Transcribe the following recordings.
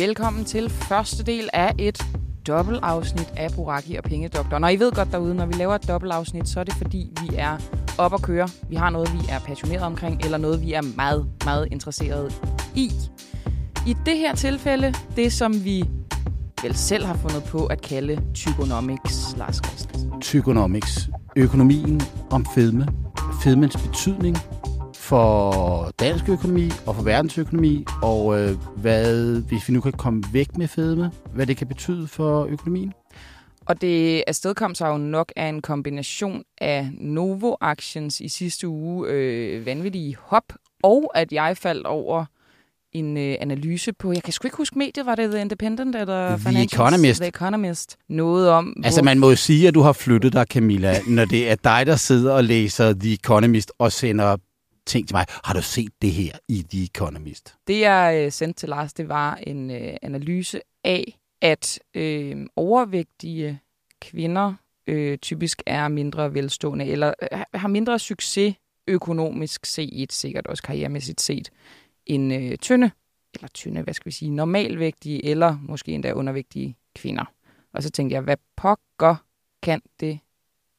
Velkommen til første del af et dobbeltafsnit af Buraki og Pengedoktoren. Og I ved godt derude, når vi laver et dobbeltafsnit, så er det fordi, vi er op at køre. Vi har noget, vi er passioneret omkring, eller noget, vi er meget, meget interesseret i. I det her tilfælde, det som vi vel selv har fundet på at kalde Tygonomics, Lars Christensen. Tygonomics. Økonomien om fedme. Fedmens betydning for dansk økonomi og for verdensøkonomi, og øh, hvad, hvis vi nu kan komme væk med fedme, hvad det kan betyde for økonomien. Og det afstedkom sig jo nok af en kombination af Novo Actions i sidste uge øh, vanvittige hop, og at jeg faldt over en øh, analyse på, jeg kan sgu ikke huske mediet, var det The Independent eller The Financial, Economist? The Economist. Noget om... Altså man må jo sige, at du har flyttet dig, Camilla, når det er dig, der sidder og læser The Economist og sender ting til mig. Har du set det her i The Economist? Det, jeg øh, sendte til Lars, det var en øh, analyse af, at øh, overvægtige kvinder øh, typisk er mindre velstående, eller øh, har mindre succes økonomisk set, sikkert også karrieremæssigt set, end øh, tynde, eller tynde, hvad skal vi sige, normalvægtige, eller måske endda undervægtige kvinder. Og så tænkte jeg, hvad pokker kan det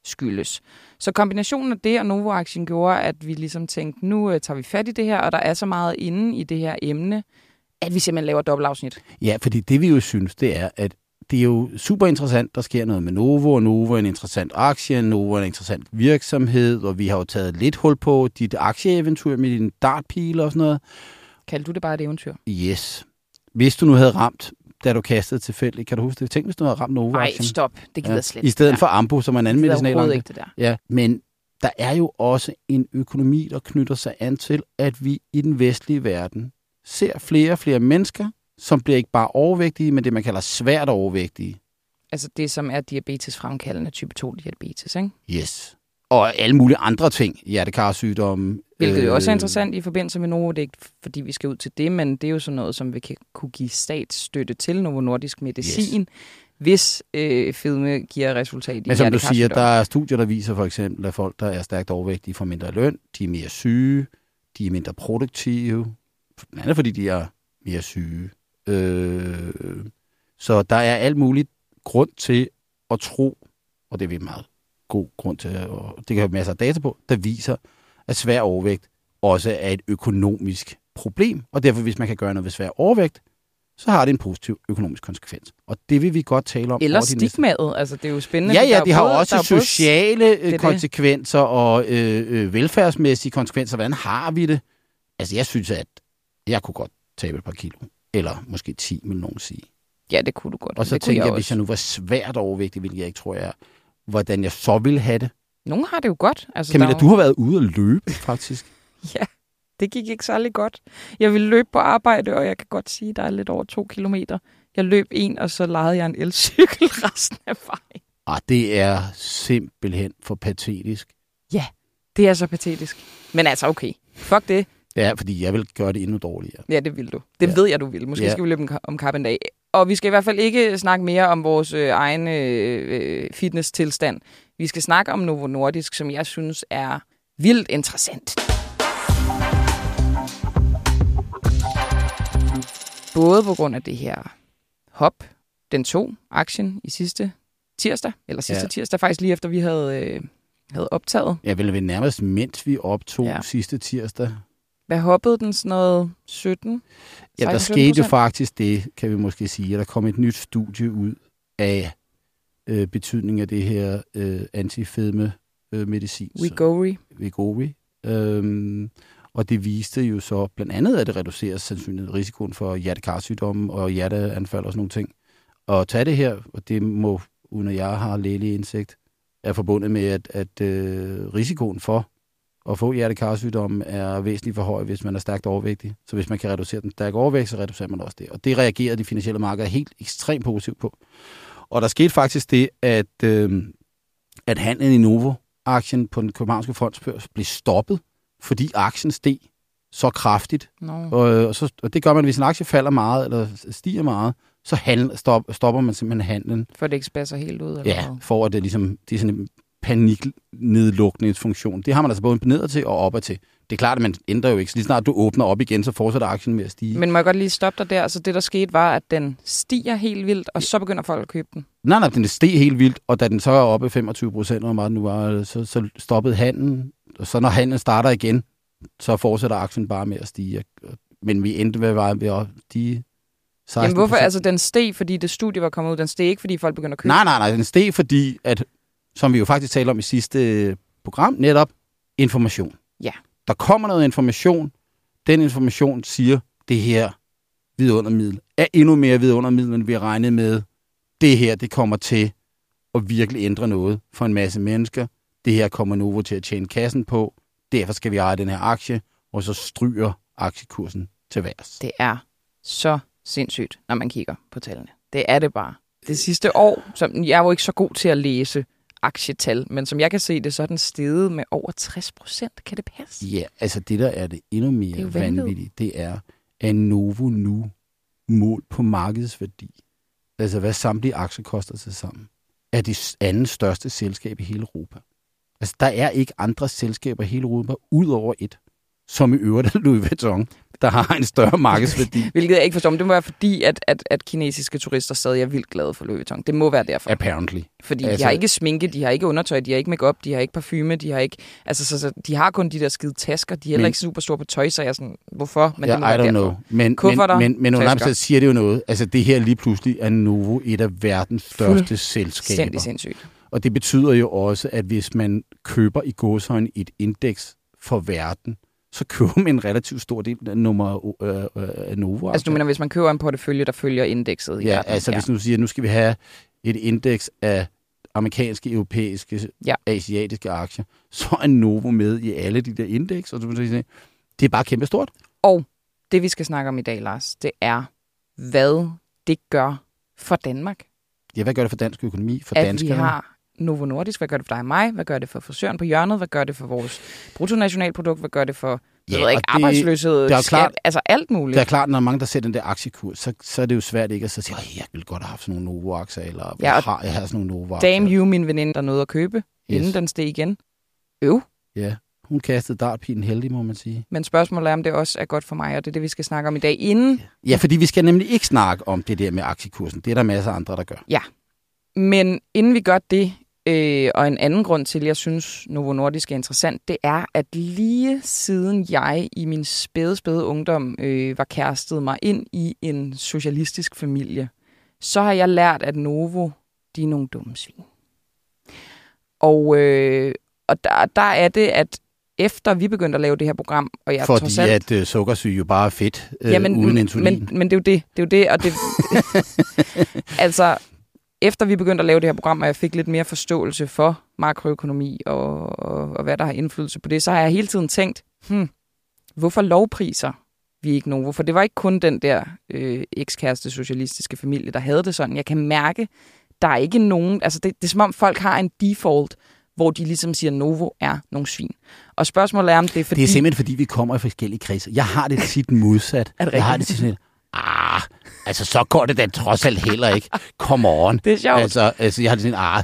skyldes? Så kombinationen af det og Novo-aktien gjorde, at vi ligesom tænkte, nu øh, tager vi fat i det her, og der er så meget inde i det her emne, at vi simpelthen laver dobbeltafsnit. Ja, fordi det vi jo synes, det er, at det er jo super interessant, der sker noget med Novo, og Novo er en interessant aktie, Novo er en interessant virksomhed, og vi har jo taget lidt hul på dit aktieeventyr med din dartpil og sådan noget. Kaldte du det bare et eventyr? Yes. Hvis du nu havde ramt, da du kastede tilfældigt, kan du huske det? Tænk, hvis du havde ramt Novo Nej, stop. Det gider ja. slet I stedet ja. for Ambu, som er en anden medicinal. ikke det der. Ja, men der er jo også en økonomi, der knytter sig an til, at vi i den vestlige verden ser flere og flere mennesker, som bliver ikke bare overvægtige, men det, man kalder svært overvægtige. Altså det, som er diabetes fremkaldende type 2 diabetes, ikke? Yes. Og alle mulige andre ting, hjertekarsygdomme. Hvilket øh, jo også er interessant i forbindelse med Novo. Det er ikke, fordi vi skal ud til det, men det er jo sådan noget, som vi kan kunne give statsstøtte til Novo Nordisk Medicin. Yes hvis øh, fedme giver resultat i Men som du siger, der er studier, der viser for eksempel, at folk, der er stærkt overvægtige, får mindre løn, de er mere syge, de er mindre produktive, blandt andet fordi de er mere syge. Øh, så der er alt muligt grund til at tro, og det er vi meget god grund til, og det kan have masser af data på, der viser, at svær overvægt også er et økonomisk problem, og derfor hvis man kan gøre noget ved svær overvægt, så har det en positiv økonomisk konsekvens. Og det vil vi godt tale om. Eller stigmaet, altså det er jo spændende. Ja, ja, det har både, også sociale både... konsekvenser og øh, øh, velfærdsmæssige konsekvenser. Hvordan har vi det? Altså jeg synes, at jeg kunne godt tabe et par kilo. Eller måske 10, vil nogen sige. Ja, det kunne du godt. Og så tænker jeg, jeg hvis jeg nu var svært overvægtig, hvilket jeg ikke tror, jeg er, hvordan jeg så ville have det. Nogle har det jo godt. Altså, Camilla, der... du har været ude at løbe, faktisk. ja, det gik ikke særlig godt. Jeg ville løbe på arbejde, og jeg kan godt sige, at der er lidt over to kilometer. Jeg løb en, og så lejede jeg en elcykel resten af vejen. Ah, det er simpelthen for patetisk. Ja, det er så patetisk. Men altså, okay. Fuck det. Ja, fordi jeg vil gøre det endnu dårligere. Ja, det vil du. Det ja. ved jeg, du vil. Måske ja. skal vi løbe om kap en dag. Og vi skal i hvert fald ikke snakke mere om vores øh, egen øh, fitness-tilstand. Vi skal snakke om Novo Nordisk, som jeg synes er vildt interessant. Både på grund af det her hop, den tog aktien i sidste tirsdag, eller sidste ja. tirsdag, faktisk lige efter vi havde, øh, havde optaget. Ja, vel nærmest mens vi optog ja. sidste tirsdag. Hvad hoppede den sådan noget 17? Ja, der skete jo faktisk det, kan vi måske sige, at der kom et nyt studie ud af øh, betydningen af det her øh, antifedme øh, medicin. Wegovy. Wegovy. Øhm, og det viste jo så blandt andet, at det reducerer sandsynligheden risikoen for hjertekarsygdomme og hjerteanfald og sådan nogle ting. Og tage det her, og det må, uden at jeg har lægelig indsigt, er forbundet med, at, at øh, risikoen for at få hjertekarsygdomme er væsentligt for høj, hvis man er stærkt overvægtig. Så hvis man kan reducere den stærke overvægt, så reducerer man også det. Og det reagerer de finansielle markeder helt ekstremt positivt på. Og der skete faktisk det, at, øh, at handlen i Novo-aktien på den københavnske fondsbørs blev stoppet, fordi aktien steg så kraftigt. No. Og, og, så, og det gør man, hvis en aktie falder meget, eller stiger meget, så handel, stop, stopper man simpelthen handlen. For det ikke spasser helt ud? Eller ja, for at det ligesom, det er sådan paniknedlukningsfunktion. Det har man altså både ned til og opad til. Det er klart, at man ændrer jo ikke. Så lige snart du åbner op igen, så fortsætter aktien med at stige. Men må jeg godt lige stoppe dig der? Altså det, der skete, var, at den stiger helt vildt, og så begynder folk at købe den. Nej, nej, den steg helt vildt, og da den så er oppe 25 procent, hvor meget nu var, så, så stoppede handlen. Og så når handlen starter igen, så fortsætter aktien bare med at stige. Men vi endte ved ved at stige 16 Jamen hvorfor? Altså den steg, fordi det studie var kommet ud. Den steg ikke, fordi folk begynder at købe Nej, nej, nej. Den steg, fordi, at, som vi jo faktisk talte om i sidste program, netop information. Ja. Der kommer noget information. Den information siger, det her vidundermiddel er endnu mere vidundermiddel, end vi har regnet med. Det her, det kommer til at virkelig ændre noget for en masse mennesker. Det her kommer Novo til at tjene kassen på. Derfor skal vi eje den her aktie, og så stryger aktiekursen til værs. Det er så sindssygt, når man kigger på tallene. Det er det bare. Det sidste år, som jeg jo ikke så god til at læse aktietal, men som jeg kan se det, så er den steget med over 60 procent. Kan det passe? Ja, altså det der er det endnu mere Det er vanvittigt, det er, at Novo nu mål på markedsværdi, altså hvad samtlige aktier koster til sammen, er det andet største selskab i hele Europa. Altså der er ikke andre selskaber i hele Europa, ud over et, som i øvrigt er Louis Vuitton, der har en større markedsværdi. Hvilket jeg ikke forstår, men det må være fordi, at, at, at kinesiske turister stadig er vildt glade for Louis Vuitton. Det må være derfor. Apparently. Fordi altså, de har ikke sminke, de har ikke undertøj, de har ikke makeup, de har ikke parfume, de har ikke... Altså, så, så de har kun de der skide tasker. De er heller Men- ikke super store på tøj, så jeg er sådan, hvorfor? Men ja, det må I være don't derfor. know. Men, Kufferter, men, men, men under siger det jo noget. Altså det her lige pludselig er Novo et af verdens største selskaber. Sindssygt sindssygt. Og det betyder jo også, at hvis man køber i gåshøjne et indeks for verden, så køber man en relativt stor del af nummer øh, øh, Novo. Altså, du mener, hvis man køber en portefølje, der følger indekset i Ja, verden. altså hvis nu siger, at nu skal vi have et indeks af amerikanske, europæiske, Ja. asiatiske aktier, så er Novo med i alle de der indeks, og du må sige, det er bare kæmpestort. Og det, vi skal snakke om i dag, Lars, det er, hvad det gør for Danmark. Ja, hvad gør det for dansk økonomi, for at danskerne? vi har Novo Nordisk. Hvad gør det for dig og mig? Hvad gør det for frisøren på hjørnet? Hvad gør det for vores bruttonationalprodukt? Hvad gør det for jeg Ja, ved ikke, arbejdsløshed? det er jo skat? klart- altså alt muligt. Det er klart, når mange, der sætter den der aktiekurs, så, så er det jo svært ikke at sige, at jeg ville godt have haft sådan nogle Novo-aktier, eller Ja, ja, har jeg har sådan nogle Novo-aktier. Damn you, min veninde, der nåede at købe, yes. inden den steg igen. Øv. Ja, hun kastede dartpilen heldig, må man sige. Men spørgsmålet er, om det også er godt for mig, og det er det, vi skal snakke om i dag. Inden, Ja, fordi vi skal nemlig ikke snakke om det der med aktiekursen. Det er der masser af andre, der gør. men inden vi gør det, øh, og en anden grund til, at jeg synes, Novo Nordisk er interessant, det er, at lige siden jeg i min spæde, spæde ungdom øh, var kærestet mig ind i en socialistisk familie, så har jeg lært, at Novo, de er nogle dumme svin. Og, øh, og der, der er det, at efter vi begyndte at lave det her program, og jeg Fordi trods alt... at øh, sukkersyge jo bare er fedt øh, Ja, men, uden insulin. men, men det er jo det. Det er jo det, og det... altså, efter vi begyndte at lave det her program, og jeg fik lidt mere forståelse for makroøkonomi og, og, og hvad der har indflydelse på det, så har jeg hele tiden tænkt, hmm, hvorfor lovpriser vi ikke Novo? For det var ikke kun den der øh, ekskæreste socialistiske familie, der havde det sådan. Jeg kan mærke, der er ikke nogen... Altså, det, det er som om folk har en default, hvor de ligesom siger, Novo er nogle svin. Og spørgsmålet er, om det er fordi... Det er simpelthen, fordi vi kommer i forskellige kredse. Jeg har det tit modsat. Er det jeg har det rigtigt? tit sådan ah, altså så går det da trods alt heller ikke. Come on. Det er sjovt. Altså, altså jeg har det sådan, ah,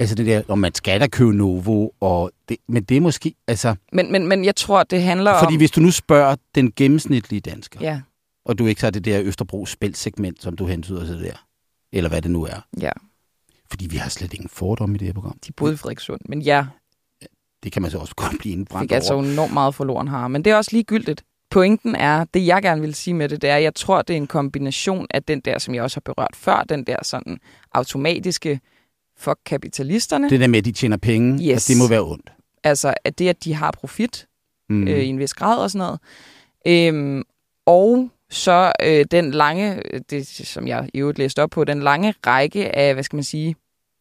altså det der, om man skal da købe Novo, og det, men det er måske, altså, Men, men, men jeg tror, det handler fordi om... hvis du nu spørger den gennemsnitlige dansker, Ja, og du ikke tager det der Østerbro spældsegment, som du hentyder til der, eller hvad det nu er, ja. fordi vi har slet ingen fordom i det her program. De boede i Frederikssund. Men ja, Det kan man så også godt blive indbrændt altså over. enormt meget forloren har. Men det er også ligegyldigt. Pointen er, det jeg gerne vil sige med det, det er, at jeg tror, det er en kombination af den der, som jeg også har berørt før, den der sådan automatiske for kapitalisterne. Det. Der med, at de tjener penge, Yes. at det må være ondt. Altså, at det, at de har profit Mm. mm. øh, i en vis grad og sådan noget. Øhm, og så øh, den lange, det som jeg i øvrigt læste op på, den lange række af, hvad skal man sige,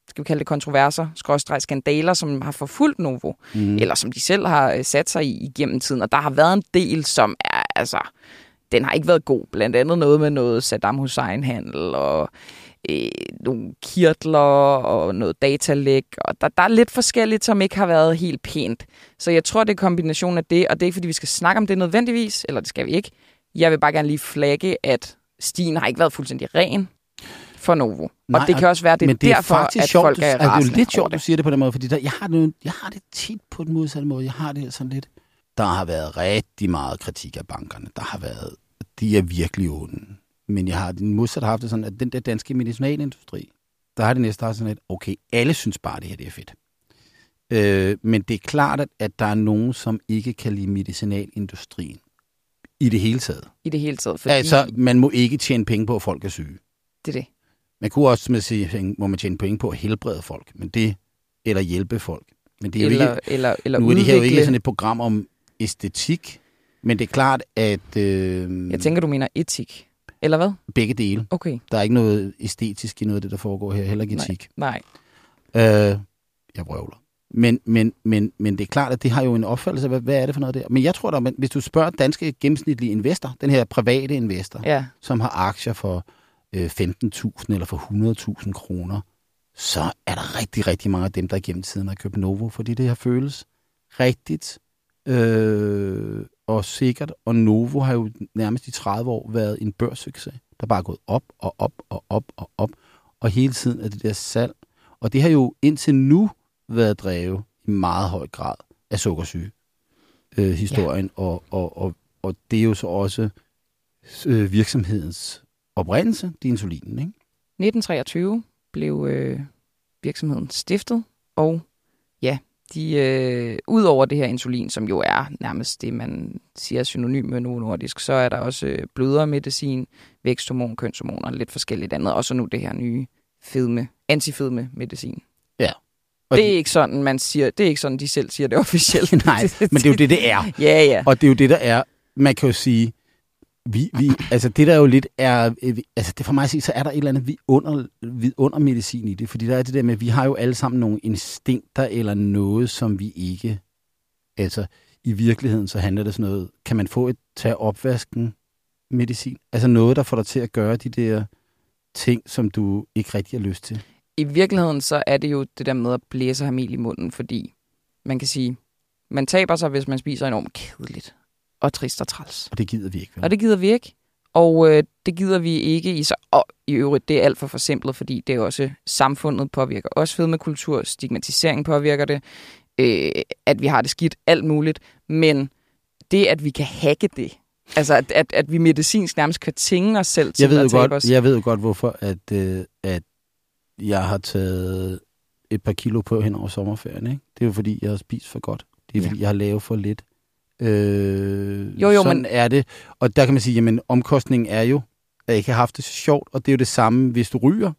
skal vi kalde det kontroverser, skråstreg skandaler, som har forfulgt Novo, Mm. eller som de selv har øh, sat sig i igennem tiden. Og der har været en del, som er, altså, den har ikke været god. Blandt andet noget med noget Saddam Hussein-handel og øh, nogle kirtler og noget datalæk. Og der, der er lidt forskelligt, som ikke har været helt pænt. Så jeg tror, det er kombinationen af det, og det er ikke, fordi vi skal snakke om det nødvendigvis, eller det skal vi ikke. Jeg vil bare gerne lige flagge, at stien har ikke været fuldstændig ren. For Novo. Nej, og det kan også være, det er men det er derfor, faktisk at sjovt, folk du, er altså, det er jo rasende lidt sjovt, du det. siger det på den måde, fordi der, jeg, har det, jeg har det tit på den modsatte måde. Jeg har det sådan lidt. Der har været rigtig meget kritik af bankerne. Der har været, de er virkelig onde. Men jeg har den modsat haft det sådan, at den der danske medicinalindustri, der har det næste sådan lidt, okay, alle synes bare, det her det er fedt. Øh, men det er klart, at, at der er nogen, som ikke kan lide medicinalindustrien i det hele taget. I det hele taget. Fordi... Altså, man må ikke tjene penge på, at folk er syge. det er det. Man kunne også med sige, må man tjene penge på at helbrede folk, men det, eller hjælpe folk. Men det er jo Eller, ikke, eller, eller nu er det her jo ikke sådan et program om æstetik, men det er klart, at øh, Jeg tænker, du mener etik. Eller hvad? begge dele. Okay. Der er ikke noget æstetisk i noget af det, der foregår her, heller ikke Nej. etik. Nej. Øh, jeg vrøvler. Men, men, men, men det er klart, at det har jo en opfattelse af, hvad, hvad er det for noget der. Men jeg tror da, hvis du spørger danske gennemsnitlige investor, den her private investor, Ja. som har aktier for øh, 15.000 eller for 100.000 kroner, så er der rigtig, rigtig mange af dem, der gennem tiden har købt Novo, fordi det her føles rigtigt øh, og sikkert. Og Novo har jo nærmest i 30 år været en børssucces, der bare er gået op og op og op og op. Og hele tiden er det der salg. Og det har jo indtil nu været drevet i meget høj grad af sukkersyge øh, historien. Ja. Og, og, og, og det er jo så også øh, virksomhedens oprindelse, det er insulinen, ikke? 1923 blev øh, virksomheden stiftet, og ja, de, øh, ud over det her insulin, som jo er nærmest det, man siger er synonym med Novo Nordisk, så er der også øh, blødermedicin, væksthormon, kønshormoner, lidt forskelligt andet, og så nu det her nye fedme, antifedme medicin. Og det er ikke sådan, man siger, det er ikke sådan, de selv siger det officielt. Nej, men det er jo det, det er. ja, ja. Og det er jo det, der er, man kan jo sige, vi, vi, altså det der jo lidt er, øh, altså det for mig at sige, så er der et eller andet vidunder, vidundermedicin i det, fordi der er det der med, at vi har jo alle sammen nogle instinkter eller noget, som vi ikke, altså i virkeligheden så handler det sådan noget, kan man få et tage opvasken medicin? Altså noget, der får dig til at gøre de der ting, som du ikke rigtig har lyst til. I virkeligheden så er det jo det der med at blæse ham i munden, fordi man kan sige, man taber sig, hvis man spiser enormt kedeligt og trist og træls. Og det gider vi ikke. Vel? Og det gider vi ikke. Og øh, det gider vi ikke i så... Og i øvrigt, det er alt for forsimplet, fordi det er også samfundet påvirker også fedmekultur, stigmatisering påvirker det, øh, at vi har det skidt, alt muligt. Men det, at vi kan hacke det, altså at, at, at vi medicinsk nærmest kan tvinge os selv til jeg ved, at godt, os. jeg ved jo godt, hvorfor at, øh, at jeg har taget et par kilo på hen over sommerferien. Ikke? Det er jo fordi, jeg har spist for godt. Det er Ja. fordi, jeg har lavet for lidt. Øh, Jo, jo, sådan men- er det. Og der kan man sige, jamen omkostningen er jo, at jeg ikke har haft det så sjovt, og det er jo det samme, hvis du ryger.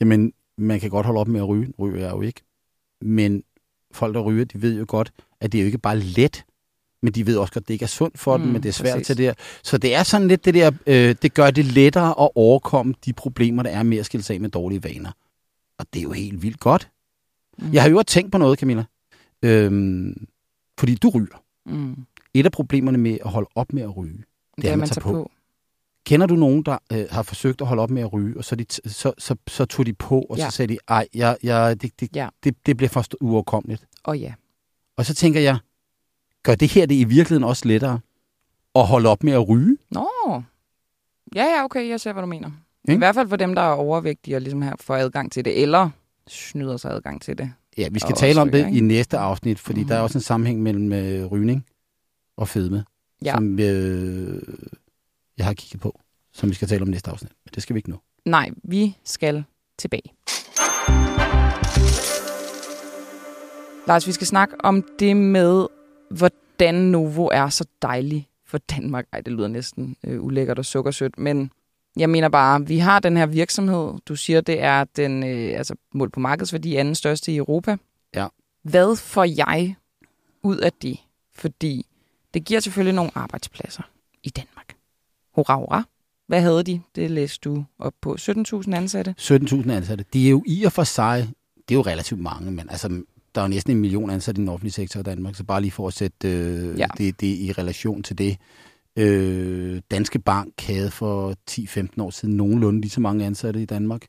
Jamen, man kan godt holde op med at ryge. Ryger jeg jo ikke. Men folk, der ryger, de ved jo godt, at det er jo ikke bare let, men de ved også godt, at det ikke er sundt for mm, Mm, dem, men det er svært præcis. til det her. Så det er sådan lidt det der, øh, det gør det lettere at overkomme de problemer, der er med at skille sig af med dårlige vaner. Og det er jo helt vildt godt. Mm. Jeg har jo også tænkt på noget, Camilla. Øhm, fordi du ryger. Mm. Et af problemerne med at holde op med at ryge, Det, det er, man man tager på. på. Kender du nogen, der øh, har forsøgt at holde op med at ryge, og så, de t- så, så, så tog de på, og ja. Så sagde de, ej, jeg, jeg, det, det, Ja. det, det bliver for uoverkommeligt. Og ja. Og så tænker jeg, gør det her det i virkeligheden også lettere at holde op med at ryge? Nå. Ja, ja, okay, jeg ser, hvad du mener. I hvert fald for dem, der er overvægtige og ligesom her får adgang til det, eller snyder sig adgang til det. Ja, vi skal tale om det ryger, i ikke? næste afsnit, fordi Mhm. der er også en sammenhæng mellem øh, rygning og fedme, Ja. som øh, jeg har kigget på, som vi skal tale om i næste afsnit. Men det skal vi ikke nu. Nej, vi skal tilbage. Lars, vi skal snakke om det med, hvordan Novo er så dejlig for Danmark. Ej, det lyder næsten øh, ulækkert og sukkersødt, men jeg mener bare, vi har den her virksomhed. Du siger, det er den, øh, altså mål på markedsværdi, anden største i Europa. Ja. Hvad får jeg ud af det? Fordi det giver selvfølgelig nogle arbejdspladser i Danmark. Hurra, hurra. Hvad havde de? Det læste du op på. 17.000 ansatte. 17.000 ansatte. Det er jo i og for sig, det er jo relativt mange, men altså, der er jo næsten en million ansatte i den offentlige sektor i Danmark, så bare lige for at sætte øh, Ja. det, det i relation til det. Øh, Danske Bank havde for 10-15 år siden nogenlunde lige så mange ansatte i Danmark.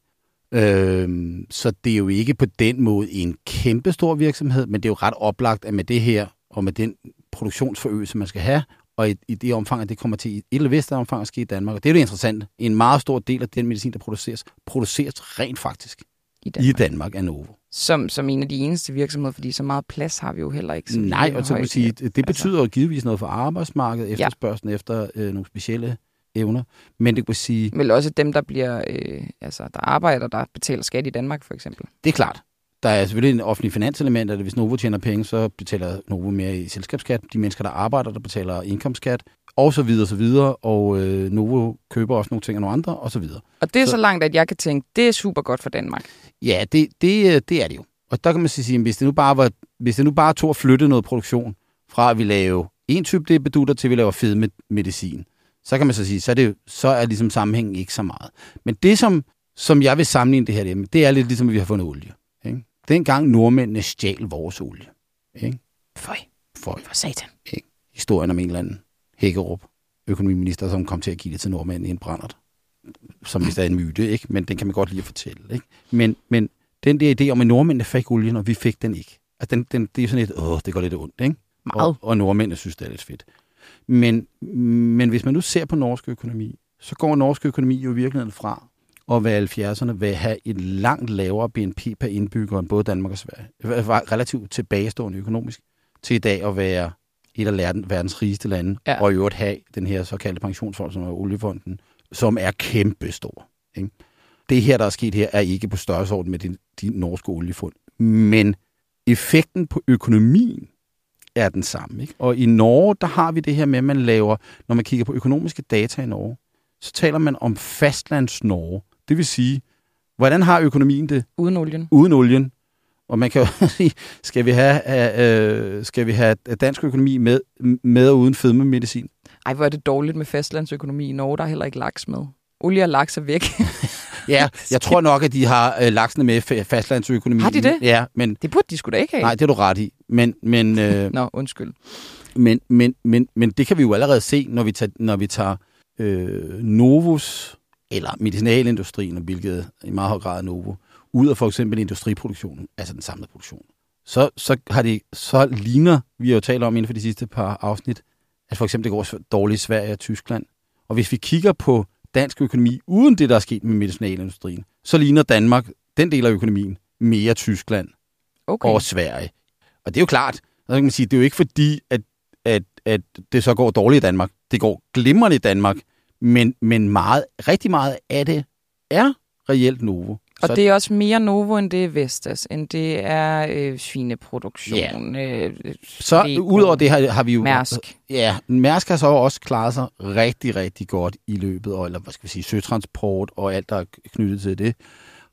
Øh, så det er jo ikke på den måde en kæmpe stor virksomhed, men det er jo ret oplagt, at med det her, og med den produktionsforøgelse, man skal have, og i, i det omfang, at det kommer til i et eller vist omfang at ske i Danmark. Og det er det interessante. En meget stor del af den medicin, der produceres, produceres rent faktisk I Danmark. i Danmark af Novo. Som, som en af de eneste virksomheder, fordi så meget plads har vi jo heller ikke. Vi Nej, og så kan man sige, det det betyder jo givetvis noget for arbejdsmarkedet, Ja. efterspørgselen efter øh, nogle specielle evner. Men det kan sige, Vel også dem, der bliver, øh, altså, der arbejder, der betaler skat i Danmark, for eksempel. det er klart, der er selvfølgelig en offentlig finanselement, at hvis Novo tjener penge, så betaler Novo mere i selskabsskat. De mennesker, der arbejder, der betaler indkomstskat, og så videre, og så videre. Og øh, Novo køber også nogle ting af nogle andre, og så videre. Og det er så, Så- langt, at jeg kan tænke, det er super godt for Danmark. Ja, det, det, øh, det er det jo. Og der kan man sige, at hvis det nu bare, var, hvis det nu bare tog at flytte noget produktion fra at vi lave en type DB-dutter til at vi laver fedmedicin, så kan man så sige, så er, det, så er ligesom sammenhængen ikke så meget. Men det, som, som jeg vil sammenligne det her med, det er lidt ligesom, at vi har fundet olie. Ikke? Dengang nordmændene stjal vores olie. Ikke? Føj, For for satan. historien om en eller anden Hækkerup, økonomiminister, som kom til at give det til nordmændene i en brændert. Som vist er en myte, ikke? men den kan man godt lide at fortælle. Ikke? Men, men den der idé om, at nordmændene fik olien, og vi fik den ikke. Altså, den, den, det er sådan et, åh, det går lidt ondt, ikke? Meget. Og, og nordmændene synes, det er lidt fedt. Men, men hvis man nu ser på norsk økonomi, så går norsk økonomi jo i virkeligheden fra at være 70'erne vil have et langt lavere BNP per indbygger end både Danmark og Sverige. Var relativt tilbagestående økonomisk til i dag at være et af verden- verdens rigeste lande, ja. og i øvrigt have den her såkaldte pensionsfond, som er oliefonden, som er kæmpestor. Ikke? Det her, der er sket her, er ikke på størrelsesorden med de, de norske oliefund. Men effekten på økonomien er den samme. Ikke? Og i Norge, der har vi det her med, at man laver, når man kigger på økonomiske data i Norge, så taler man om fastlands Norge. Det vil sige, hvordan har økonomien det Uden olien. uden olien? Og man kan jo sige, skal vi have, øh, skal vi have dansk økonomi med, med og uden fedmemedicin? Ej, hvor er det dårligt med fastlandsøkonomi i Norge. Der er heller ikke laks med. Olie og laks er væk. Ja, jeg tror nok, at de har øh, laksene med fa- fastlandsøkonomi. Har de det? Ja, men det burde de sgu da ikke have. nej, det er du ret i. Men, men, øh, Nå, undskyld. men, men, men, men det kan vi jo allerede se, når vi tager, når vi tager øh, Novus, eller medicinalindustrien, hvilket i meget høj grad er Novo, ud af for eksempel industriproduktionen, altså den samlede produktion. Så, så, har de, så ligner, vi har jo talt om inden for de sidste par afsnit, at for eksempel det går dårligt i Sverige og Tyskland. Og hvis vi kigger på dansk økonomi uden det, der er sket med medicinalindustrien, så ligner Danmark, den del af økonomien, mere Tyskland Okay. og Sverige. Og det er jo klart, så kan man sige, det er jo ikke fordi, at, at, at det så går dårligt i Danmark. Det går glimrende i Danmark, men, men meget, rigtig meget af det er reelt Novo. Og så, det er også mere Novo, end det er Vestas, end det er øh, svineproduktion. Øh, så Lego, udover det har, har vi jo... Mærsk. Ja, Mærsk har så også klaret sig rigtig, rigtig godt i løbet, og, eller hvad skal vi sige, søtransport og alt, der er knyttet til det,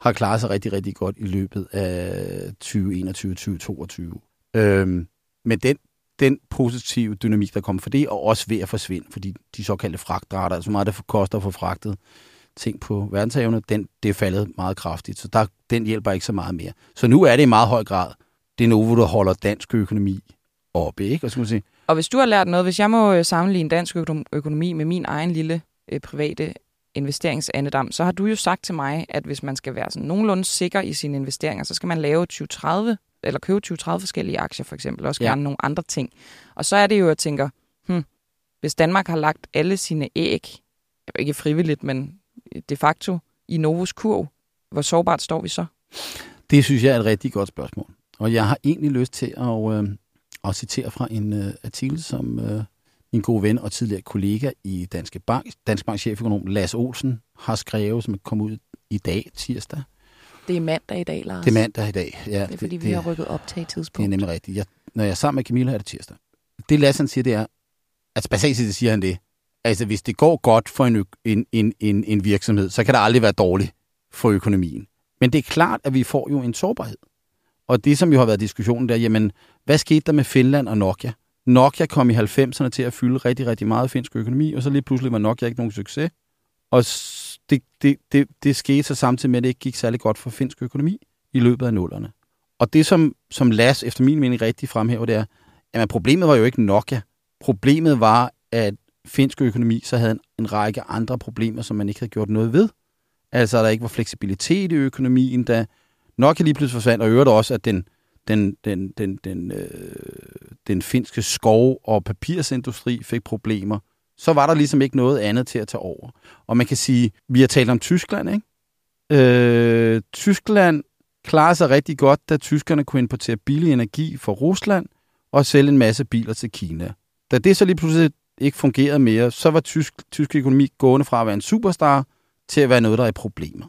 har klaret sig rigtig, rigtig godt i løbet af 2021-2022. Øhm, men den, den positive dynamik, der kommer for det, er også ved at forsvinde, fordi de såkaldte fragtrater, altså meget, det koster at få fragtet ting på verdenshavene, den, det er faldet meget kraftigt, så der, den hjælper ikke så meget mere. Så nu er det i meget høj grad det Novo, der holder dansk økonomi oppe, ikke? Og så kan man sige, Og hvis du har lært noget, hvis jeg må øh, sammenligne dansk økonom- økonomi med min egen lille øh, private investeringsandedam, så har du jo sagt til mig, at hvis man skal være sådan nogenlunde sikker i sine investeringer, så skal man lave 20-30, eller købe 20-30 forskellige aktier for eksempel, også Ja. gerne nogle andre ting. Og så er det jo, at jeg tænker, hmm, hvis Danmark har lagt alle sine æg, ikke frivilligt, men de facto, i Novos kurv, hvor sårbart står vi så? Det synes jeg er et rigtig godt spørgsmål. Og jeg har egentlig lyst til at, øh, at citere fra en øh, artikel, som øh, min gode ven og tidligere kollega i Danske Bank, Dansk Bank cheføkonom Lars Olsen, har skrevet, som kom ud i dag, tirsdag. Det er mandag i dag, Lars. Det er mandag i dag. Ja, Det er fordi, vi det, har rykket op til et det er tidspunkt. nemlig rigtigt. Jeg, når jeg er sammen med Camilla, er det tirsdag. Det Lars han siger, det er, altså basalt set siger han det, altså hvis det går godt for en, en, en, en, en virksomhed, så kan det aldrig være dårligt for økonomien. Men det er klart, at vi får jo en sårbarhed. Og det, som jo har været diskussionen der, jamen, hvad skete der med Finland og Nokia? Nokia kom i 90'erne til at fylde rigtig, rigtig meget finsk økonomi, og så lige pludselig var Nokia ikke nogen succes. Og det, det, det, det skete så samtidig med, at det ikke gik særlig godt for finsk økonomi i løbet af nullerne. Og det, som, som Las efter min mening rigtig fremhæver, det er, at problemet var jo ikke Nokia. Problemet var, at finsk økonomi så havde en, en række andre problemer, som man ikke havde gjort noget ved. Altså, at der ikke var fleksibilitet i økonomien, da nok lige pludselig forsvandt, og øvrigt også, at den, den, den, den, den, øh, den finske skov- og papirsindustri fik problemer, så var der ligesom ikke noget andet til at tage over. Og man kan sige, vi har talt om Tyskland, ikke? Øh, Tyskland klarer sig rigtig godt, da tyskerne kunne importere billig energi fra Rusland og sælge en masse biler til Kina. Da det så lige pludselig ikke fungerede mere, så var tysk, tysk økonomi gående fra at være en superstar til at være noget, der er i problemer.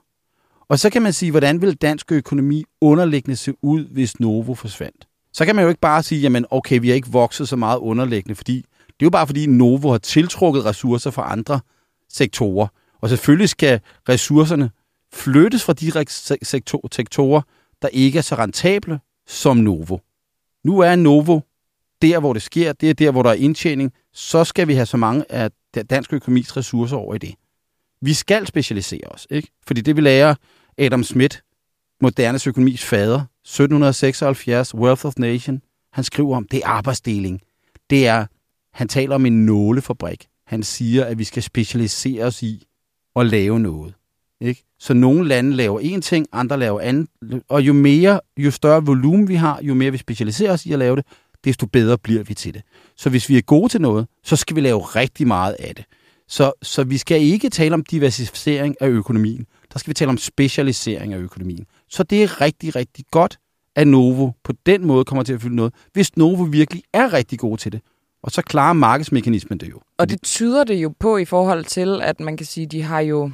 Og så kan man sige, hvordan vil dansk økonomi underliggende se ud, hvis Novo forsvandt? Så kan man jo ikke bare sige, jamen okay, vi har ikke vokset så meget underliggende, fordi det er jo bare fordi Novo har tiltrukket ressourcer fra andre sektorer. Og selvfølgelig skal ressourcerne flyttes fra de sektorer, der ikke er så rentable som Novo. Nu er Novo der, hvor det sker, det er der, hvor der er indtjening, så skal vi have så mange af dansk økonomis ressourcer over i det. Vi skal specialisere os, ikke? Fordi det vi lærer Adam Smith, moderne økonomis fader, 1776, Wealth of Nation, han skriver om, det er arbejdsdeling. Det er, han taler om en nålefabrik. Han siger, at vi skal specialisere os i at lave noget. Ikke? Så nogle lande laver én ting, andre laver andet. Og jo mere, jo større volumen vi har, jo mere vi specialiserer os i at lave det, desto bedre bliver vi til det. Så hvis vi er gode til noget, så skal vi lave rigtig meget af det. Så, så vi skal ikke tale om diversificering af økonomien. Der skal vi tale om specialisering af økonomien. Så det er rigtig, rigtig godt, at Novo på den måde kommer til at fylde noget, hvis Novo virkelig er rigtig god til det. Og så klarer markedsmekanismen det jo. Og det tyder det jo på i forhold til, at man kan sige, de har jo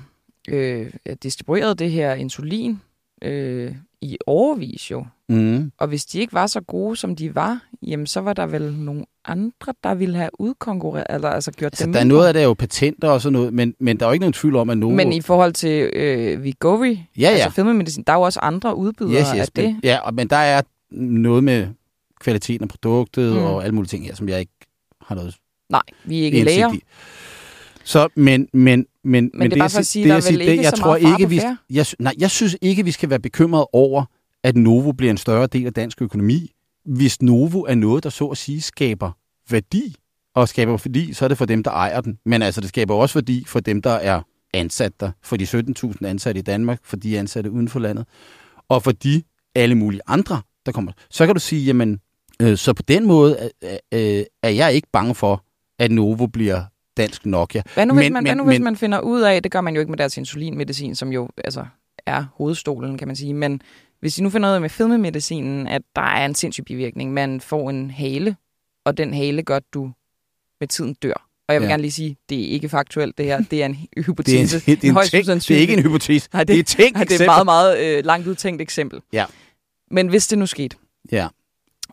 øh, distribueret det her insulin øh, i overvis jo. Mm. Og hvis de ikke var så gode, som de var, jamen så var der vel nogle andre, der ville have udkonkurreret, eller altså gjort altså, dem Der er noget af det er jo patenter og sådan noget, men, men der er jo ikke nogen tvivl om, at nogen... Men i forhold til øh, Vigovi, ja, ja. altså filmmedicin, der er jo også andre udbydere yes, yes, af det. Ja, men der er noget med kvaliteten af produktet mm. og alle mulige ting her, som jeg ikke har noget Nej, vi er ikke læger. Så, men, men, men, men, det er bare for at sige, det, der er vel ikke jeg så tror ikke, vi, jeg, nej, jeg synes ikke, vi skal være bekymret over, at Novo bliver en større del af dansk økonomi. Hvis Novo er noget, der så at sige skaber værdi, og skaber værdi, så er det for dem, der ejer den. Men altså, det skaber også værdi for dem, der er ansat der. For de 17.000 ansatte i Danmark, for de ansatte uden for landet, og for de alle mulige andre, der kommer. Så kan du sige, jamen, øh, så på den måde øh, øh, er jeg ikke bange for, at Novo bliver dansk Nokia. Hvad nu, hvis, men, man, men, hvad nu, hvis men, man finder ud af, det gør man jo ikke med deres insulinmedicin, som jo altså, er hovedstolen, kan man sige, men hvis I nu finder ud af med fedmemedicinen, at der er en sindssyg bivirkning, man får en hale, og den hale gør, at du med tiden dør. Og jeg vil ja. gerne lige sige, det er ikke faktuelt det her, det er en hypotese. det er en, det er en, en ting, det er ikke en hypotese, Nej, det, det er et tænkt Det er et meget, meget øh, langt udtænkt eksempel. Ja. Men hvis det nu skete, ja.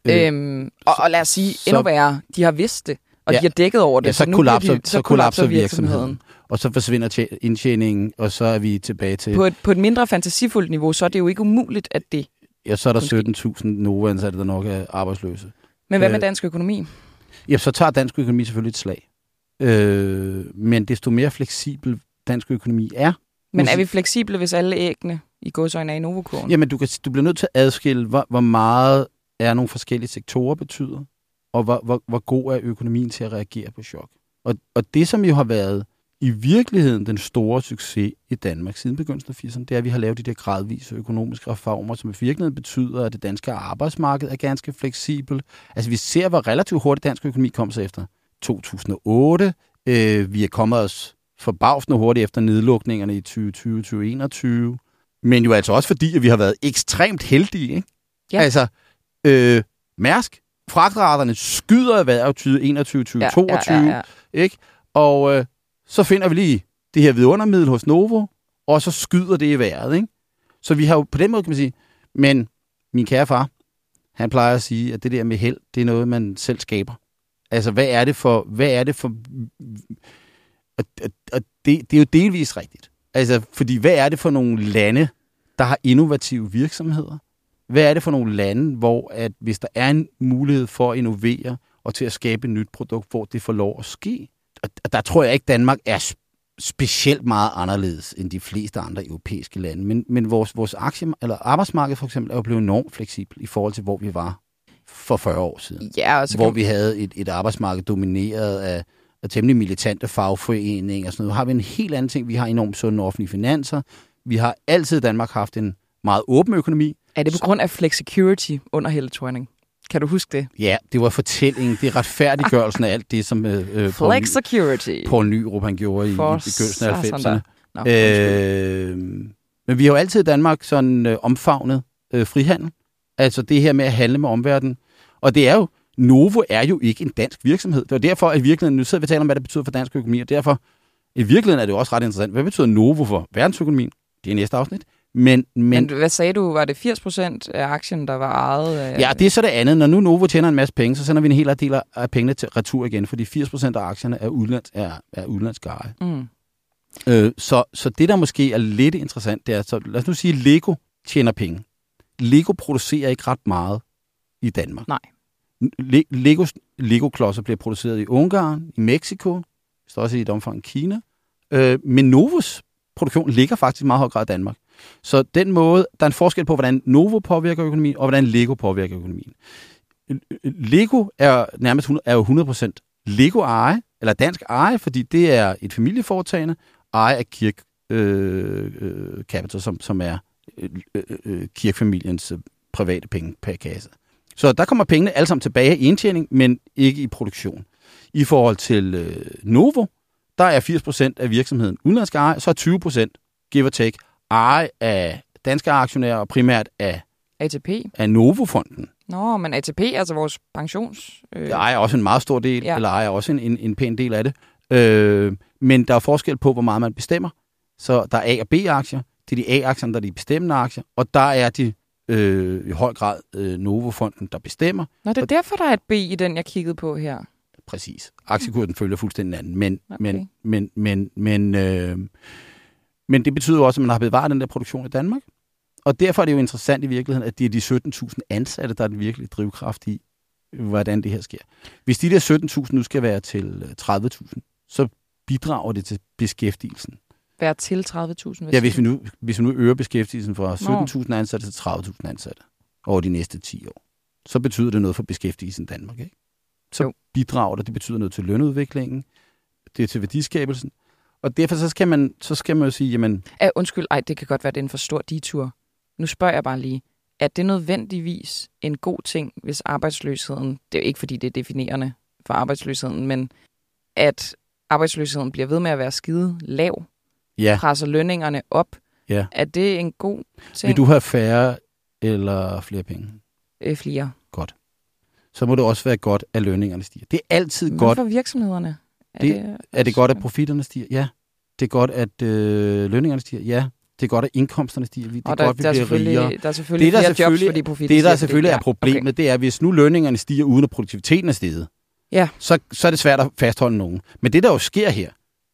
Øh, øhm, og, og lad os sige, så, endnu værre, de har vidst det, og ja, de har dækket over det, ja, så, så, nu kollapser, de, så, så kollapser virksomheden. virksomheden og så forsvinder indtjeningen, og så er vi tilbage til... På et, på et mindre fantasifuldt niveau, så er det jo ikke umuligt, at det... Ja, så er der 17.000 Nova-ansatte, der nok er arbejdsløse. Men hvad med øh, dansk økonomi? Ja, så tager dansk økonomi selvfølgelig et slag. Øh, men desto mere fleksibel dansk økonomi er... Men er vi fleksible, hvis alle æggene i godsøjne er i Novokurven? Jamen, du, kan, du bliver nødt til at adskille, hvor, hvor meget er nogle forskellige sektorer betyder, og hvor, hvor, hvor god er økonomien til at reagere på chok. Og, og det, som jo har været i virkeligheden den store succes i Danmark siden begyndelsen af 80'erne, det er, at vi har lavet de der gradvise økonomiske reformer, som i virkeligheden betyder, at det danske arbejdsmarked er ganske fleksibelt. Altså vi ser, hvor relativt hurtigt dansk økonomi kom sig efter 2008. Øh, vi er kommet os forbavsende hurtigt efter nedlukningerne i 2020-2021. Men jo altså også fordi, at vi har været ekstremt heldige. Ikke? Ja. Altså, øh, Mærsk, fragtraterne skyder erhverv 2021-2022. Ja, ja, ja, ja. Ikke? Og øh, så finder vi lige det her vidundermiddel hos Novo, og så skyder det i vejret. Ikke? Så vi har jo på den måde, kan man sige, men min kære far, han plejer at sige, at det der med held, det er noget, man selv skaber. Altså, hvad er det for... Hvad er det for og, og, og det, det er jo delvis rigtigt. Altså, fordi hvad er det for nogle lande, der har innovative virksomheder? Hvad er det for nogle lande, hvor at hvis der er en mulighed for at innovere og til at skabe et nyt produkt, hvor det får lov at ske, og der tror jeg ikke, Danmark er specielt meget anderledes end de fleste andre europæiske lande. Men, men vores, vores aktie, eller arbejdsmarked for eksempel er jo blevet enormt fleksibel i forhold til, hvor vi var for 40 år siden. Ja, hvor kan... vi havde et, et arbejdsmarked domineret af, af temmelig militante fagforeninger og sådan noget. Nu har vi en helt anden ting. Vi har enormt sunde offentlige finanser. Vi har altid i Danmark haft en meget åben økonomi. Er det på grund af flexicurity under Helle Thorning? Kan du huske det? Ja, det var fortællingen, det er retfærdiggørelsen af alt det, som øh, øh, Flex Security. Paul Nyrup han gjorde i, i For begyndelsen af satan 90'erne. da. Nå, undskyld. Øh, men vi har jo altid i Danmark sådan øh, omfavnet øh, frihandel. Altså det her med at handle med omverdenen. Og det er jo, Novo er jo ikke en dansk virksomhed. Det var derfor, at i virkeligheden, nu sidder vi og taler om, hvad det betyder for dansk økonomi, og derfor, i virkeligheden er det jo også ret interessant. Hvad betyder Novo for verdensøkonomien? Det er næste afsnit. Men, men, Men hvad sagde du? Var det 80 procent af aktien, der var ejet af... ja, det er så det andet. Når nu Novo tjener en masse penge, så sender vi en hel del af pengene til retur igen, fordi 80% af aktierne er, udlands, er, er udlandsk eje. Mm. Øh, så, så det, der måske er lidt interessant, det er, så lad os nu sige, at Lego tjener penge. Lego producerer ikke ret meget i Danmark. Nej. Le- Legos, Lego-klodser bliver produceret i Ungarn, i Mexico, så også i et omfang Kina. Øh, men Novos produktion ligger faktisk i meget høj grad i Danmark. Så den måde, der er en forskel på, hvordan Novo påvirker økonomien, og hvordan Lego påvirker økonomien. Lego er nærmest 100, er jo 100% Lego eje, eller dansk eje, fordi det er et familieforetagende, eje af Kirk øh, øh, Capital, som, som er øh, øh, øh, kirkfamiliens øh, private penge per kasse. Så der kommer pengene alle sammen tilbage i indtjening, men ikke i produktion. I forhold til øh, Novo, der er 80% af virksomheden udenlandske eje, så er 20% give or take eje af danske aktionærer og primært af, ATP? af Novo-fonden. Nå, men ATP, altså vores pensions... Øh, Jeg ejer også en meget stor del, Ja. eller ejer også en, en, en pæn del af det. Øh, men der er forskel på, hvor meget man bestemmer. Så der er A- og B-aktier. Det er de A-aktierne, der er de bestemmende aktier. Og der er de øh, i høj grad øh, Novo-fonden, der bestemmer. Nå, det er derfor, der er et B i den, jeg kiggede på her. Præcis. Aktiekursen følger fuldstændig anden. Men, okay. men, men, men, men, øh, men det betyder jo også, at man har bevaret den der produktion i Danmark. Og derfor er det jo interessant i virkeligheden, at det er de 17.000 ansatte, der er den virkelige drivkraft i, hvordan det her sker. Hvis de der 17.000 nu skal være til øh, 30.000, så bidrager det til beskæftigelsen. Være til 30.000. Ja, hvis vi nu, hvis vi nu øger beskæftigelsen fra 17.000 ansatte til 30.000 ansatte over de næste 10 år, så betyder det noget for beskæftigelsen i Danmark, ikke? Så jo. bidrager det, det betyder noget til lønudviklingen, det er til værdiskabelsen, og derfor så skal man, så skal man jo sige, jamen, Ah, undskyld, ej, det kan godt være, det er en for stor detur. Nu spørger jeg bare lige, er det nødvendigvis en god ting, hvis arbejdsløsheden, det er jo ikke fordi, det er definerende for arbejdsløsheden, men at arbejdsløsheden bliver ved med at være skide lav, ja, presser lønningerne op, Ja. er det en god ting? vil du have færre eller flere penge? øh, flere? Så må det også være godt, at lønningerne stiger. Det er altid Hvad godt. for virksomhederne? Er Det- Er det godt, at profitterne stiger? Ja. Det er godt, at øh, lønningerne stiger? Ja. Det er godt, at indkomsterne stiger. Det er der, godt, vi der, er bliver rigere. der er selvfølgelig Det, der flere jobs, selvfølgelig- fordi profitten Det, der stiger, selvfølgelig er problemet, det er, hvis nu lønningerne stiger, uden at produktiviteten er steget, Ja. så, så er det svært at fastholde nogen. Men det, der jo sker her,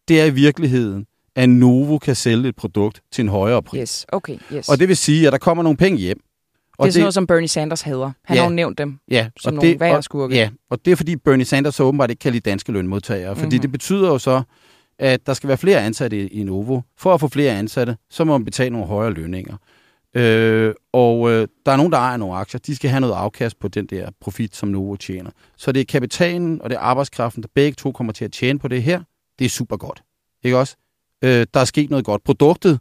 det er i virkeligheden, at Novo kan sælge et produkt til en højere Okay. pris. Yes, okay, yes. Og det vil sige, at der kommer nogle penge hjem. Det er sådan noget, som Bernie Sanders hader. Han Ja. har jo nævnt dem ja, som og nogle det, værre og, ja, og det er fordi Bernie Sanders så åbenbart ikke kan lide danske lønmodtagere. Fordi Mhm. det betyder jo så, at der skal være flere ansatte i, i Novo. For at få flere ansatte, så må man betale nogle højere lønninger. Øh, og øh, der er nogen, der ejer nogle aktier. De skal have noget afkast på den der profit, som Novo tjener. Så det er kapitalen og det er arbejdskraften, der begge to kommer til at tjene på det her. Det er super godt. Ikke også? Øh, der er sket noget godt. Produktet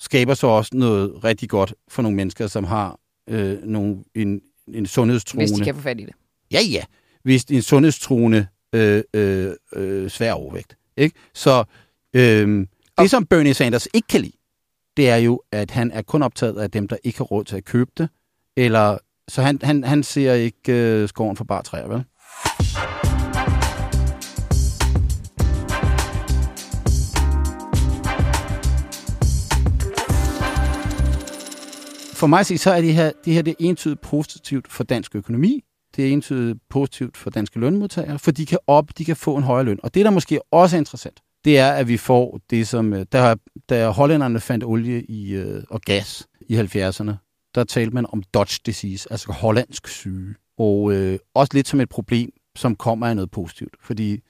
skaber så også noget rigtig godt for nogle mennesker, som har øh, nogle, en, en sundhedstruende... Hvis de kan få fat i det. Ja, ja. Hvis en sundhedstruende øh, øh, øh, svær overvægt. Ikke? Så øh, det, som Bernie Sanders ikke kan lide, det er jo, at han er kun optaget af dem, der ikke har råd til at købe det. Eller, så han, han, han ser ikke øh, skoven for bare træer, vel? For mig at se, så er det her, det her det er entydigt positivt for dansk økonomi. Det er entydigt positivt for danske lønmodtagere, for de kan op, de kan få en højere løn. Og det, der måske også er interessant, det er, at vi får det, som... Øh, da, da hollænderne fandt olie i, øh, og gas i 70'erne, der talte man om Dutch disease, altså hollandsk syge. Og øh, også lidt som et problem, som kommer af noget positivt. Fordi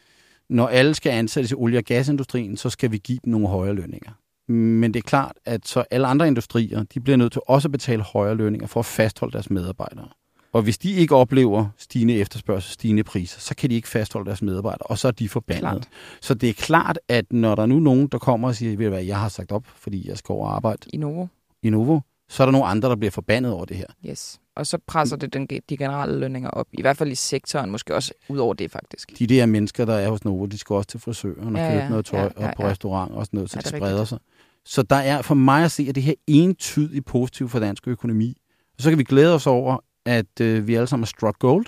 når alle skal ansættes i olie- og gasindustrien, så skal vi give dem nogle højere lønninger. Men det er klart, at så alle andre industrier, de bliver nødt til også at betale højere lønninger for at fastholde deres medarbejdere. Og hvis de ikke oplever stigende efterspørgsel, stigende priser, så kan de ikke fastholde deres medarbejdere, og så er de forbandet. Klart. Så det er klart, at når der er nu nogen, der kommer og siger, ved du hvad, jeg har sagt op, fordi jeg skal over og arbejde I Novo. i Novo, så er der nogle andre, der bliver forbandet over det her. Yes. og så presser det den, de generelle lønninger op. I hvert fald i sektoren, måske også ud over det faktisk. De der mennesker, der er hos Novo, de skal også til frisøren og Ja, købe ja, noget tøj ja, og ja, på ja. restaurant og sådan noget, så Ja, det det er spreder rigtigt. sig. Så der er for mig at se, at det her entydigt positivt for dansk økonomi. Og så kan vi glæde os over, at øh, vi alle sammen er struck gold.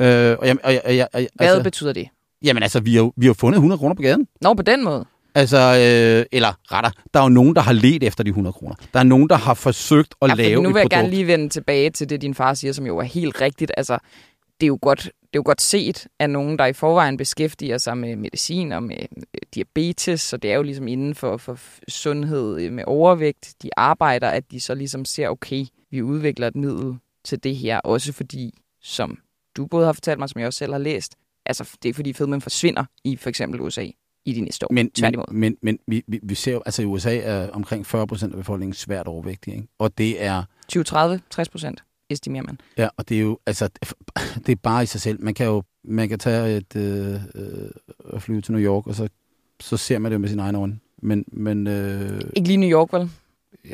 Øh, og jeg, og jeg, og jeg, og jeg, Hvad altså, betyder det? jamen altså, vi har, vi har fundet 100 kroner på gaden. Nå, på den måde. Altså, øh, eller retter, der er jo nogen, der har let efter de 100 kroner. Der er nogen, der har forsøgt at Ja, lave nu vil jeg produkt. gerne lige vende tilbage til det, din far siger, som jo er helt rigtigt. Altså, det er jo godt, det er jo godt set af nogen, der i forvejen beskæftiger sig med medicin og med øh, diabetes, så det er jo ligesom inden for, for sundhed øh, med overvægt, de arbejder, at de så ligesom ser, okay, vi udvikler et middel til det her, også fordi, som du både har fortalt mig, som jeg også selv har læst, altså det er fordi fedmen forsvinder i for eksempel USA i de næste år. Men, Tværtimod. men, men, men vi, vi, vi ser jo, altså i USA er omkring 40 procent af befolkningen svært overvægtige, ikke? Og det er, 2030, 60 procent estimerer man. ja, og det er jo, altså, det er bare i sig selv. Man kan jo, man kan tage et, øh, øh, flyve til New York, og så, så ser man det med sine egne øjne. Men, men øh, Ikke lige New York, vel?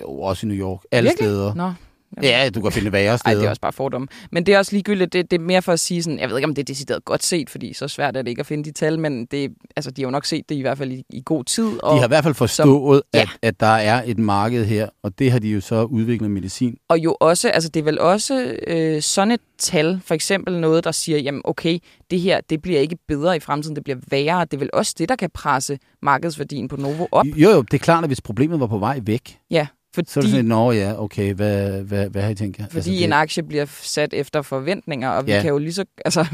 jo, også i New York. Alle Virkelig? steder. Nå. Ja, du kan finde værre steder. det er også bare fordomme. Men det er også ligegyldigt. Det, det er mere for at sige sådan, jeg ved ikke, om det er decideret godt set, fordi så svært er det ikke at finde de tal, men det, altså, de har jo nok set det i hvert fald i, i god tid. Og, De har i hvert fald forstået, ja. at, at der er et marked her, og det har de jo så udviklet medicin. og jo også, altså det er vel også øh, sådan et tal, for eksempel noget, der siger, jamen okay, det her, det bliver ikke bedre i fremtiden, det bliver værre. Det er vel også det, der kan presse markedsværdien på Novo op. Jo, jo, det er klart, at hvis problemet var på vej væk, Ja, så er det fordi, sådan, nå ja, okay, hvad, hvad, hvad har I tænkt jer? fordi det, en aktie bliver sat efter forventninger, og vi Ja. kan jo lige så, altså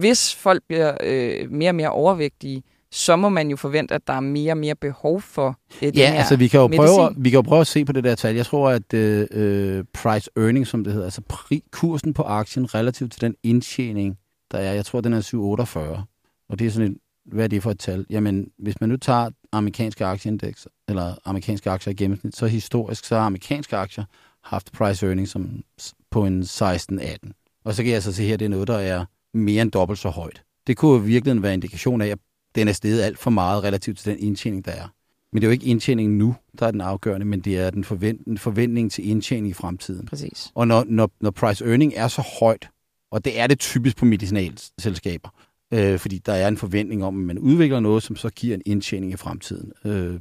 hvis folk bliver øh, mere og mere overvægtige, så må man jo forvente, at der er mere og mere behov for øh, Ja, her altså vi kan, jo medicin. prøve, vi kan jo prøve at se på det der tal. Jeg tror, at øh, øh, price earning, som det hedder, altså pri, kursen på aktien relativt til den indtjening, der er, jeg tror, den er 748. Og det er sådan et, hvad er det for et tal? Jamen, hvis man nu tager amerikanske aktieindeks, eller amerikanske aktier i gennemsnit, så historisk, så har amerikanske aktier haft price earning som, på en 16-18. Og så kan jeg altså se her, det er noget, der er mere end dobbelt så højt. Det kunne jo virkelig være en indikation af, at den er steget alt for meget relativt til den indtjening, der er. Men det er jo ikke indtjeningen nu, der er den afgørende, men det er den forvent, en forventning til indtjening i fremtiden. Præcis. Og når, når, når price earning er så højt, og det er det typisk på medicinalselskaber, øh, fordi der er en forventning om, at man udvikler noget, som så giver en indtjening i fremtiden. Øh,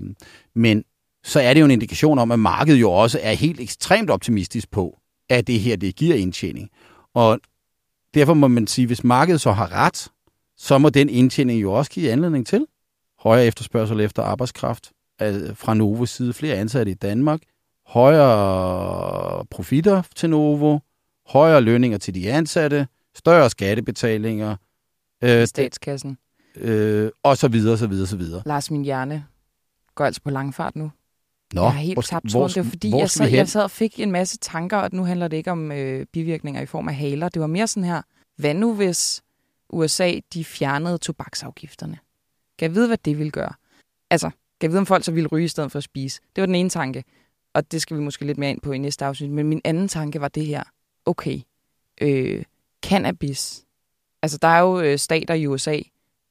men så er det jo en indikation om, at markedet jo også er helt ekstremt optimistisk på, at det her, det giver indtjening. Og derfor må man sige, hvis markedet så har ret, så må den indtjening jo også give anledning til højere efterspørgsel efter arbejdskraft fra Novos side, flere ansatte i Danmark, højere profitter til Novo, højere lønninger til de ansatte, større skattebetalinger, øh, I statskassen. øh, og så videre, så videre, så videre. Lars, min hjerne går altså på langfart nu. Nå, jeg har helt hvor- tabt hvor. Det var fordi, hvor jeg sad, jeg sad og fik en masse tanker, og nu handler det ikke om øh, bivirkninger i form af haler. Det var mere sådan her, hvad nu hvis USA de fjernede tobaksafgifterne? Kan jeg vide, hvad det ville gøre? Altså, kan jeg vide, om folk så ville ryge i stedet for at spise? Det var den ene tanke, og det skal vi måske lidt mere ind på i næste afsnit. Men min anden tanke var det her. Okay, øh, cannabis. Altså, der er jo øh, stater i USA,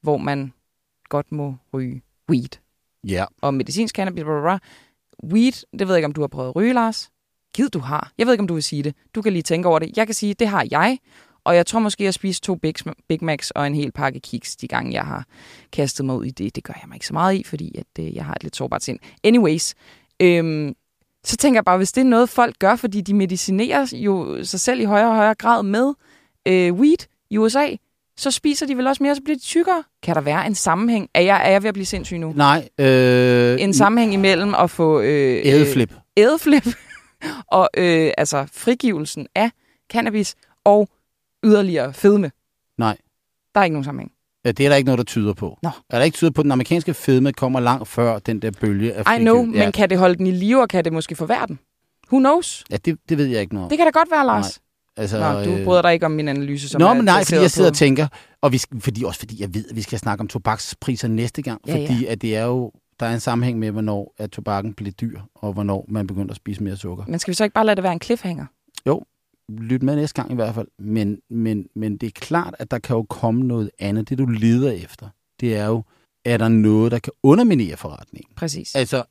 hvor man godt må ryge weed Ja, og medicinsk cannabis, blah, blah, blah. Weed, det ved jeg ikke, om du har prøvet at ryge, Lars. Gid du har. Jeg ved ikke, om du vil sige det. Du kan lige tænke over det. Jeg kan sige, det har jeg. Og jeg tror måske, at jeg spiste to Big, Big Macs og en hel pakke kiks, de gange jeg har kastet mig ud i det. Det gør jeg mig ikke så meget i, fordi at, øh, jeg har et lidt sårbart sind. Anyways, øhm, så tænker jeg bare, hvis det er noget, folk gør, fordi de medicinerer jo sig selv i højere og højere grad med øh, weed i USA, så spiser de vel også mere, så bliver de tykkere. Kan der være en sammenhæng? Er jeg, er jeg ved at blive sindssyg nu? nej. Øh, en sammenhæng imellem at få øh, Ædeflip. øh, ædeflip og øh, altså frigivelsen af cannabis og yderligere fedme. Nej. Der er ikke nogen sammenhæng. Ja, det er der ikke noget, der tyder på. Nå. Er der ikke tyder på, at den amerikanske fedme kommer langt før den der bølge af I know, ja. men kan det holde den i live, og kan det måske forværre den? Who knows? Ja, det, det ved jeg ikke noget om. Det kan da godt være, Lars. Altså, Nå, du øh, bryder dig ikke om min analyse, som Nå, men nej, fordi jeg sidder på... og tænker, og vi, fordi, også fordi jeg ved, at vi skal snakke om tobakspriser næste gang, Ja, fordi at det er jo, der er en sammenhæng med, hvornår at tobakken bliver dyr, og hvornår man begynder at spise mere sukker. Men skal vi så ikke bare lade det være en cliffhanger? Lyt med næste gang i hvert fald, men, men, men det er klart, at der kan jo komme noget andet. Det, du leder efter, det er jo, er der noget, der kan underminere forretningen? Præcis. Altså,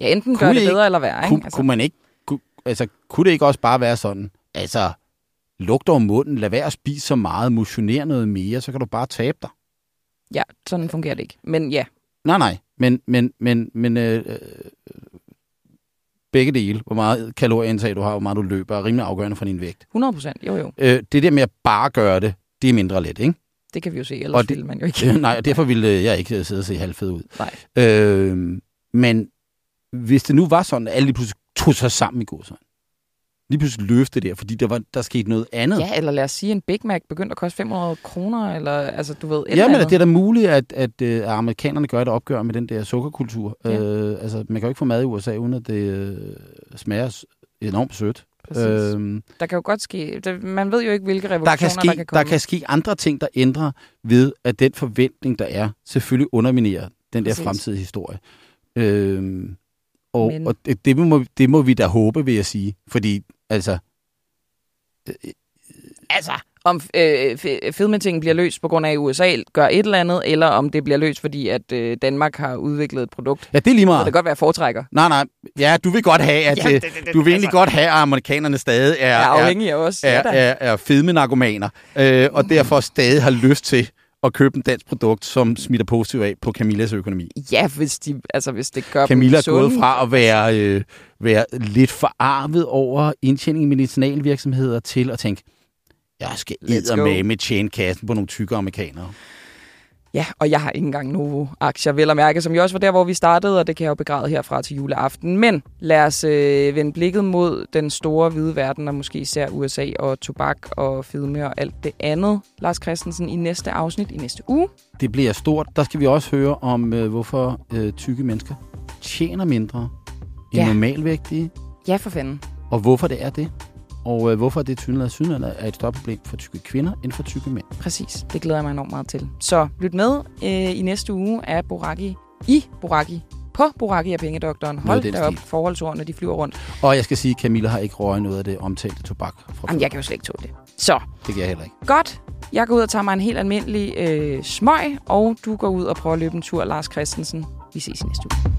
Ja, enten kunne gør det I ikke- bedre eller værre, kunne, ikke? altså. kunne man ikke, kunne, altså, kunne det ikke også bare være sådan, altså, lugter om munden, lad være at spise så meget, motionere noget mere, så kan du bare tabe dig. Ja, sådan fungerer det ikke. Men ja, Nej, nej, men, men, men, men øh, øh, begge dele, hvor meget kalorieindtag du har, hvor meget du løber, er rimelig afgørende for din vægt. 100 procent. Jo, jo. Øh, det der med at bare gøre det, det er mindre let, ikke? Det kan vi jo se, ellers Og det- ville man jo ikke. nej, og derfor ville øh, jeg ikke sidde og se halvfed ud. Nej. Øh, men hvis det nu var sådan, at alle lige pludselig tog sig sammen i går, så lige pludselig løfte der, fordi der, var, der skete noget andet. Ja, eller lad os sige, en Big Mac begyndte at koste 500 kroner, eller altså, du ved, Ja, men det er da muligt, at, at, øh, at amerikanerne gør et opgør med den der sukkerkultur. Ja. Øh, altså, man kan jo ikke få mad i USA, uden at det øh, smager enormt sødt. Præcis. Øhm, Der kan jo godt ske, der, man ved jo ikke, hvilke der, revolutioner kan ske, der kan komme. der kan ske andre ting, der ændrer ved, at den forventning, der er, selvfølgelig underminerer den der Præcis. fremtidige historie. Øhm, og Men- og det, det, må, det må vi da håbe, vil jeg sige. Fordi, altså, Altså, om øh, fedmetingen bliver løst på grund af, at USA gør et eller andet, eller om det bliver løst, fordi at øh, Danmark har udviklet et produkt. ja, det er lige Det meget. kan godt være, foretrækker. Nej, nej. Ja, du vil godt have, at Ja, ja, det- det- det- du vil egentlig altså- godt have, at amerikanerne stadig er, er afhængig af os. er, Ja, er, er fedmenarkomaner, øh, og derfor stadig har lyst til at købe en dansk produkt, som smitter positivt af på Camillas økonomi. ja hvis, de, altså, hvis det gør Camilla er gået fra at være, øh, være lidt forarvet over indtjening i medicinalvirksomheder til at tænke, jeg skal med tjene kassen på nogle tykke amerikanere. Ja, og jeg har ikke engang Novo-aktier, vel at mærke, som jo også var der, hvor vi startede, og det kan jeg jo begræde herfra til juleaften. Men lad os øh, vende blikket mod den store hvide verden, og måske især USA og tobak og fedme og alt det andet. Lars Christensen i næste afsnit i næste uge. Det bliver stort. Der skal vi også høre om, øh, hvorfor øh, tykke mennesker tjener mindre end Ja. normalvægtige, Ja, for fanden. og hvorfor det er det. Og øh, hvorfor det tydeligt synligt er et større problem for tykke kvinder end for tykke mænd. Præcis. Det glæder jeg mig enormt meget til. Så lyt med øh, i næste uge af Boraki i Boraki på Boraki af Pengedoktoren. Hold da op, forholdsordene, de flyver rundt. Og jeg skal sige, at Camilla har ikke røget noget af det omtalte tobak fra Jamen, jeg kan jo slet ikke tåle det. Så, Det kan jeg heller ikke. godt. Jeg går ud og tager mig en helt almindelig øh, smøg, og du går ud og prøver at løbe en tur, Lars Christensen. Vi ses i næste uge.